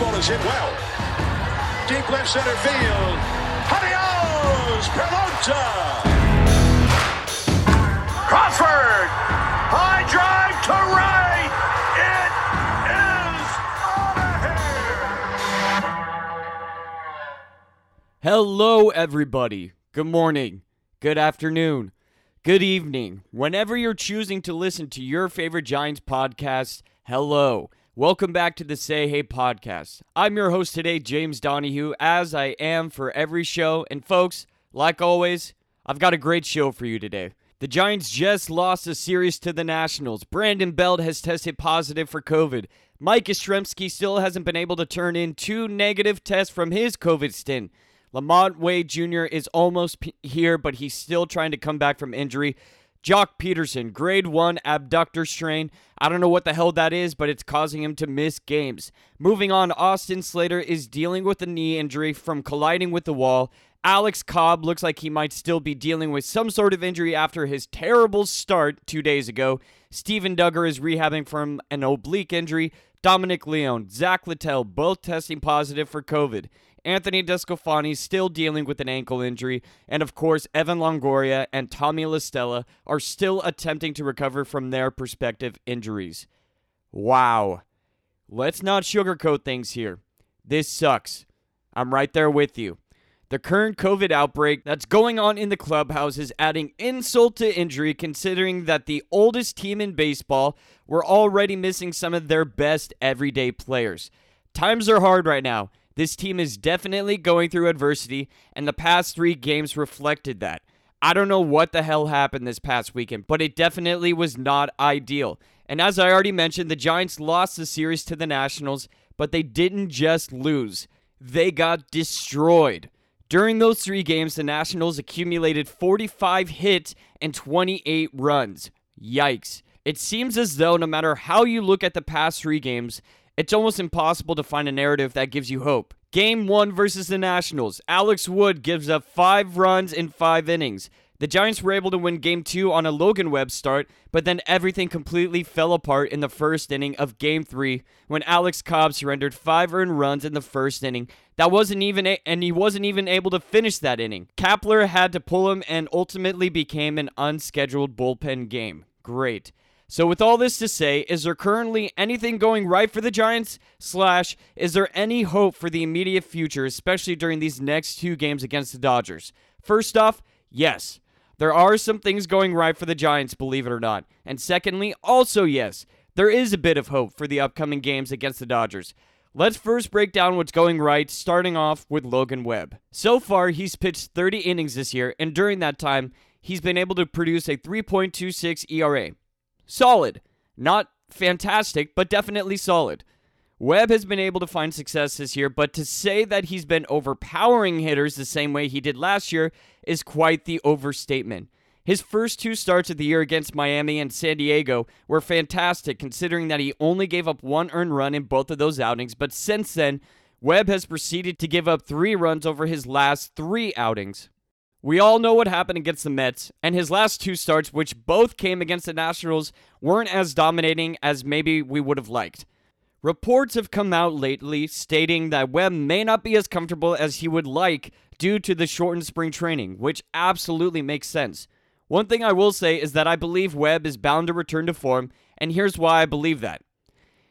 Ball is hit well. Deep left center field. Adios, Pelota. Crawford. High drive to right. It is out of here. Hello, everybody. Good morning, good afternoon, good evening. Whenever you're choosing to listen to your favorite Giants podcast, hello. Welcome back to the Say Hey podcast. I'm your host today, James Donahue, as I am for every show. And folks, like always, I've got a great show for you today. The Giants just lost a series to the Nationals. Brandon Belt has tested positive for COVID. Mike Yastrzemski still hasn't been able to turn in two negative tests from his COVID stint. LaMonte Wade Jr. is almost p- here, but he's still trying to come back from injury. Joc Pederson, grade 1 abductor strain. I don't know what the hell that is, but it's causing him to miss games. Moving on, Austin Slater is dealing with a knee injury from colliding with the wall. Alex Cobb looks like he might still be dealing with some sort of injury after his terrible start two days ago. Steven Duggar is rehabbing from an oblique injury. Dominic Leone, Zach Littell, both testing positive for COVID. Anthony DeSclafani still dealing with an ankle injury, and of course, Evan Longoria and Tommy La Stella are still attempting to recover from their respective injuries. Wow. Let's not sugarcoat things here. This sucks. I'm right there with you. The current COVID outbreak that's going on in the clubhouse is adding insult to injury, considering that the oldest team in baseball were already missing some of their best everyday players. Times are hard right now. This team is definitely going through adversity, and the past three games reflected that. I don't know what the hell happened this past weekend, but it definitely was not ideal. And as I already mentioned, the Giants lost the series to the Nationals, but they didn't just lose, they got destroyed. During those three games, the Nationals accumulated 45 hits and 28 runs. Yikes. It seems as though no matter how you look at the past three games, it's almost impossible to find a narrative that gives you hope. Game one versus the Nationals. Alex Wood gives up five runs in five innings. The Giants were able to win game two on a Logan Webb start, but then everything completely fell apart in the first inning of game three when Alex Cobb surrendered five earned runs in the first inning. That wasn't even, a- and he wasn't even able to finish that inning. Kapler had to pull him and ultimately became an unscheduled bullpen game. Great. So, with all this to say, is there currently anything going right for the Giants? Slash, is there any hope for the immediate future, especially during these next two games against the Dodgers? First off, yes, there are some things going right for the Giants, believe it or not. And secondly, also yes, there is a bit of hope for the upcoming games against the Dodgers. Let's first break down what's going right, starting off with Logan Webb. So far, he's pitched 30 innings this year, and during that time, he's been able to produce a 3.26 ERA solid. Not fantastic, but definitely solid. Webb has been able to find success this year, but to say that he's been overpowering hitters the same way he did last year is quite the overstatement. His first two starts of the year against Miami and San Diego were fantastic, considering that he only gave up one earned run in both of those outings, but since then, Webb has proceeded to give up three runs over his last three outings. We all know what happened against the Mets, and his last two starts, which both came against the Nationals, weren't as dominating as maybe we would have liked. Reports have come out lately stating that Webb may not be as comfortable as he would like due to the shortened spring training, which absolutely makes sense. One thing I will say is that I believe Webb is bound to return to form, and here's why I believe that.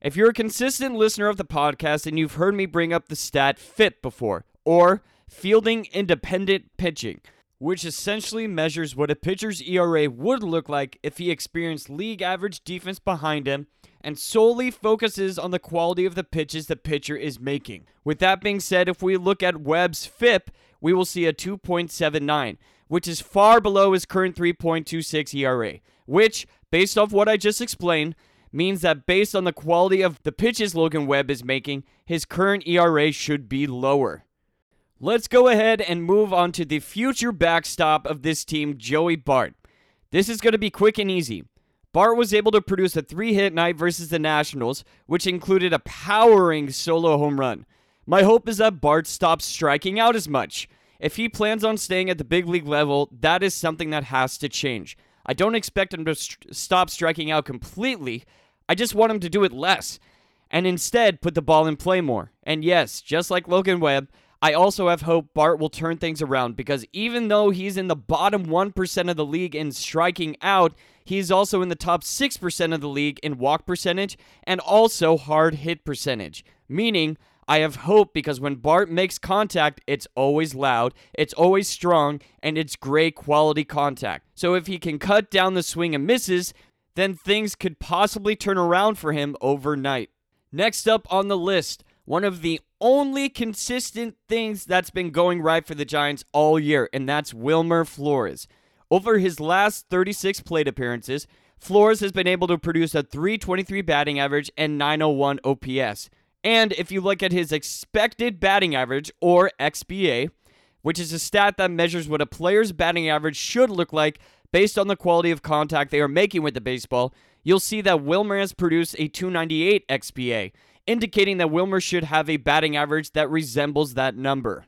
If you're a consistent listener of the podcast and you've heard me bring up the stat FIP before, or fielding independent pitching, which essentially measures what a pitcher's ERA would look like if he experienced league average defense behind him and solely focuses on the quality of the pitches the pitcher is making. With that being said, if we look at Webb's FIP, we will see a 2.79, which is far below his current 3.26 ERA, which, based off what I just explained, means that based on the quality of the pitches Logan Webb is making, his current ERA should be lower. Let's go ahead and move on to the future backstop of this team, Joey Bart. This is going to be quick and easy. Bart was able to produce a three hit night versus the Nationals, which included a powering solo home run. My hope is that Bart stops striking out as much. If he plans on staying at the big league level, that is something that has to change. I don't expect him to st- stop striking out completely, I just want him to do it less and instead put the ball in play more. And yes, just like Logan Webb, I also have hope Bart will turn things around because even though he's in the bottom 1% of the league in striking out, he's also in the top 6% of the league in walk percentage and also hard hit percentage. Meaning, I have hope because when Bart makes contact, it's always loud, it's always strong, and it's great quality contact. So if he can cut down the swing and misses, then things could possibly turn around for him overnight. Next up on the list, one of the only consistent things that's been going right for the Giants all year, and that's Wilmer Flores. Over his last 36 plate appearances, Flores has been able to produce a 323 batting average and 901 OPS. And if you look at his expected batting average, or XBA, which is a stat that measures what a player's batting average should look like based on the quality of contact they are making with the baseball, you'll see that Wilmer has produced a 298 XBA, indicating that Wilmer should have a batting average that resembles that number.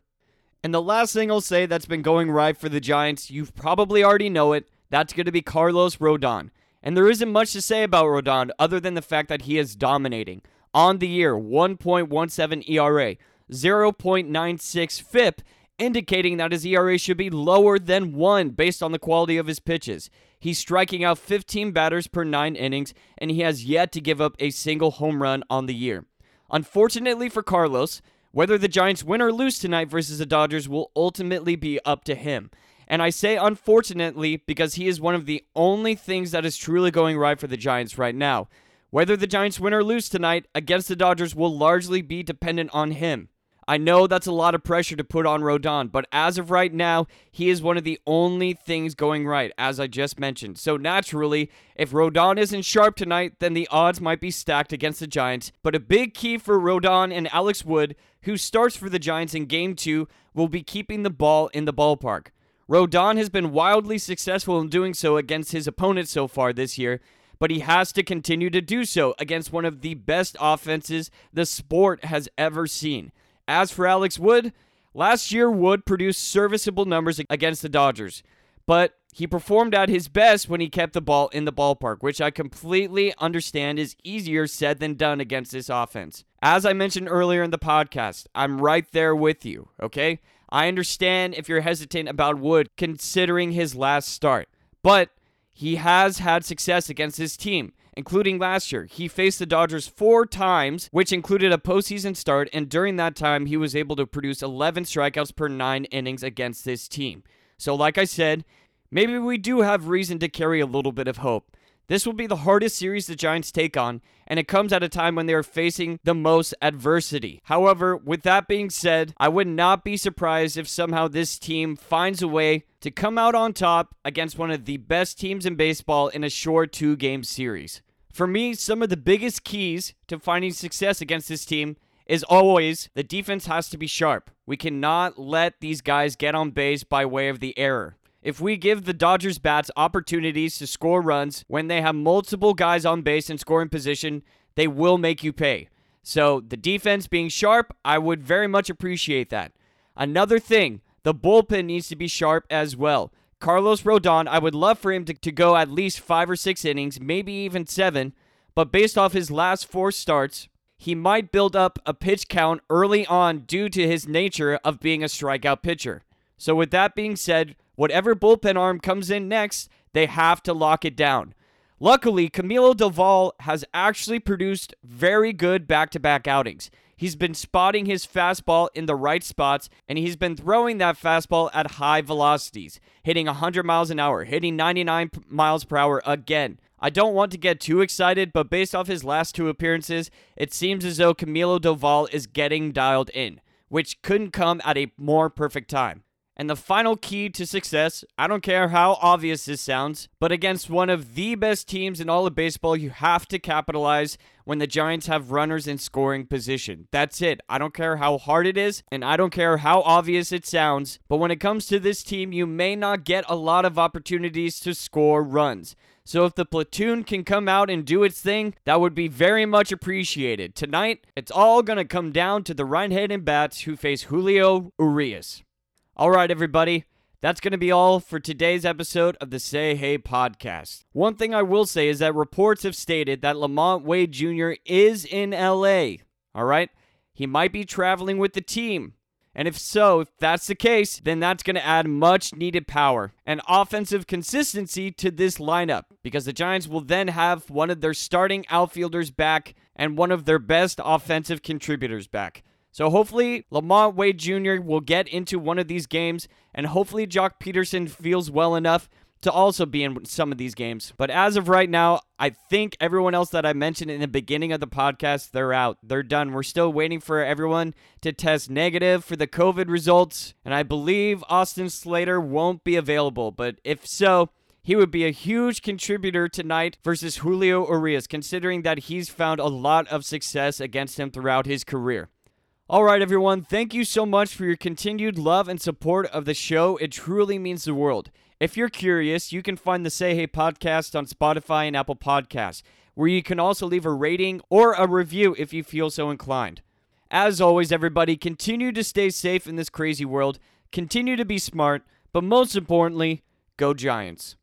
And the last thing I'll say that's been going right for the Giants, you probably already know it, that's going to be Carlos Rodon. And there isn't much to say about Rodon other than the fact that he is dominating. On the year, 1.17 ERA, 0.96 FIP, indicating that his ERA should be lower than 1 based on the quality of his pitches. He's striking out 15 batters per 9 innings, and he has yet to give up a single home run on the year. Unfortunately for Carlos, whether the Giants win or lose tonight versus the Dodgers will ultimately be up to him. And I say unfortunately because he is one of the only things that is truly going right for the Giants right now. Whether the Giants win or lose tonight against the Dodgers will largely be dependent on him. I know that's a lot of pressure to put on Rodon, but as of right now, he is one of the only things going right, as I just mentioned. So naturally, if Rodon isn't sharp tonight, then the odds might be stacked against the Giants. But a big key for Rodon and Alex Wood, who starts for the Giants in game two, will be keeping the ball in the ballpark. Rodon has been wildly successful in doing so against his opponents so far this year, but he has to continue to do so against one of the best offenses the sport has ever seen. As for Alex Wood, last year Wood produced serviceable numbers against the Dodgers, but he performed at his best when he kept the ball in the ballpark, which I completely understand is easier said than done against this offense. As I mentioned earlier in the podcast, I'm right there with you, okay? I understand if you're hesitant about Wood considering his last start, but he has had success against his team including last year. He faced the Dodgers four times, which included a postseason start, and during that time, he was able to produce 11 strikeouts per nine innings against this team. So, like I said, maybe we do have reason to carry a little bit of hope. This will be the hardest series the Giants take on, and it comes at a time when they are facing the most adversity. However, with that being said, I would not be surprised if somehow this team finds a way to come out on top against one of the best teams in baseball in a short two game series. For me, some of the biggest keys to finding success against this team is always the defense has to be sharp. We cannot let these guys get on base by way of the error. If we give the Dodgers bats opportunities to score runs when they have multiple guys on base and scoring position, they will make you pay. So, the defense being sharp, I would very much appreciate that. Another thing, the bullpen needs to be sharp as well. Carlos Rodon, I would love for him to, to go at least five or six innings, maybe even seven, but based off his last four starts, he might build up a pitch count early on due to his nature of being a strikeout pitcher. So, with that being said, Whatever bullpen arm comes in next, they have to lock it down. Luckily, Camilo Doval has actually produced very good back to back outings. He's been spotting his fastball in the right spots, and he's been throwing that fastball at high velocities, hitting 100 miles an hour, hitting 99 miles per hour again. I don't want to get too excited, but based off his last two appearances, it seems as though Camilo Doval is getting dialed in. which couldn't come at a more perfect time. And the final key to success, I don't care how obvious this sounds, but against one of the best teams in all of baseball, you have to capitalize when the Giants have runners in scoring position. That's it. I don't care how hard it is, and I don't care how obvious it sounds, but when it comes to this team, you may not get a lot of opportunities to score runs. So if the platoon can come out and do its thing, that would be very much appreciated. Tonight, it's all going to come down to the right-handed bats who face Julio Urias. All right, everybody. That's going to be all for today's episode of the Say Hey podcast. One thing I will say is that reports have stated that LaMonte Wade Jr. is in LA. All right? He might be traveling with the team. And if so, if that's the case, then that's going to add much needed power and offensive consistency to this lineup because the Giants will then have one of their starting outfielders back and one of their best offensive contributors back. So hopefully LaMonte Wade Jr. will get into one of these games, and hopefully Joc Pederson feels well enough to also be in some of these games. But as of right now, I think everyone else that I mentioned in the beginning of the podcast, they're out. They're done. We're still waiting for everyone to test negative for the COVID results. And I believe Austin Slater won't be available. But if so, he would be a huge contributor tonight versus Julio Urias, considering that he's found a lot of success against him throughout his career. All right, everyone, thank you so much for your continued love and support of the show. It truly means the world. If you're curious, you can find the Say Hey podcast on Spotify and Apple Podcasts, where you can also leave a rating or a review if you feel so inclined. As always, everybody, continue to stay safe in this crazy world, continue to be smart, but most importantly, go Giants.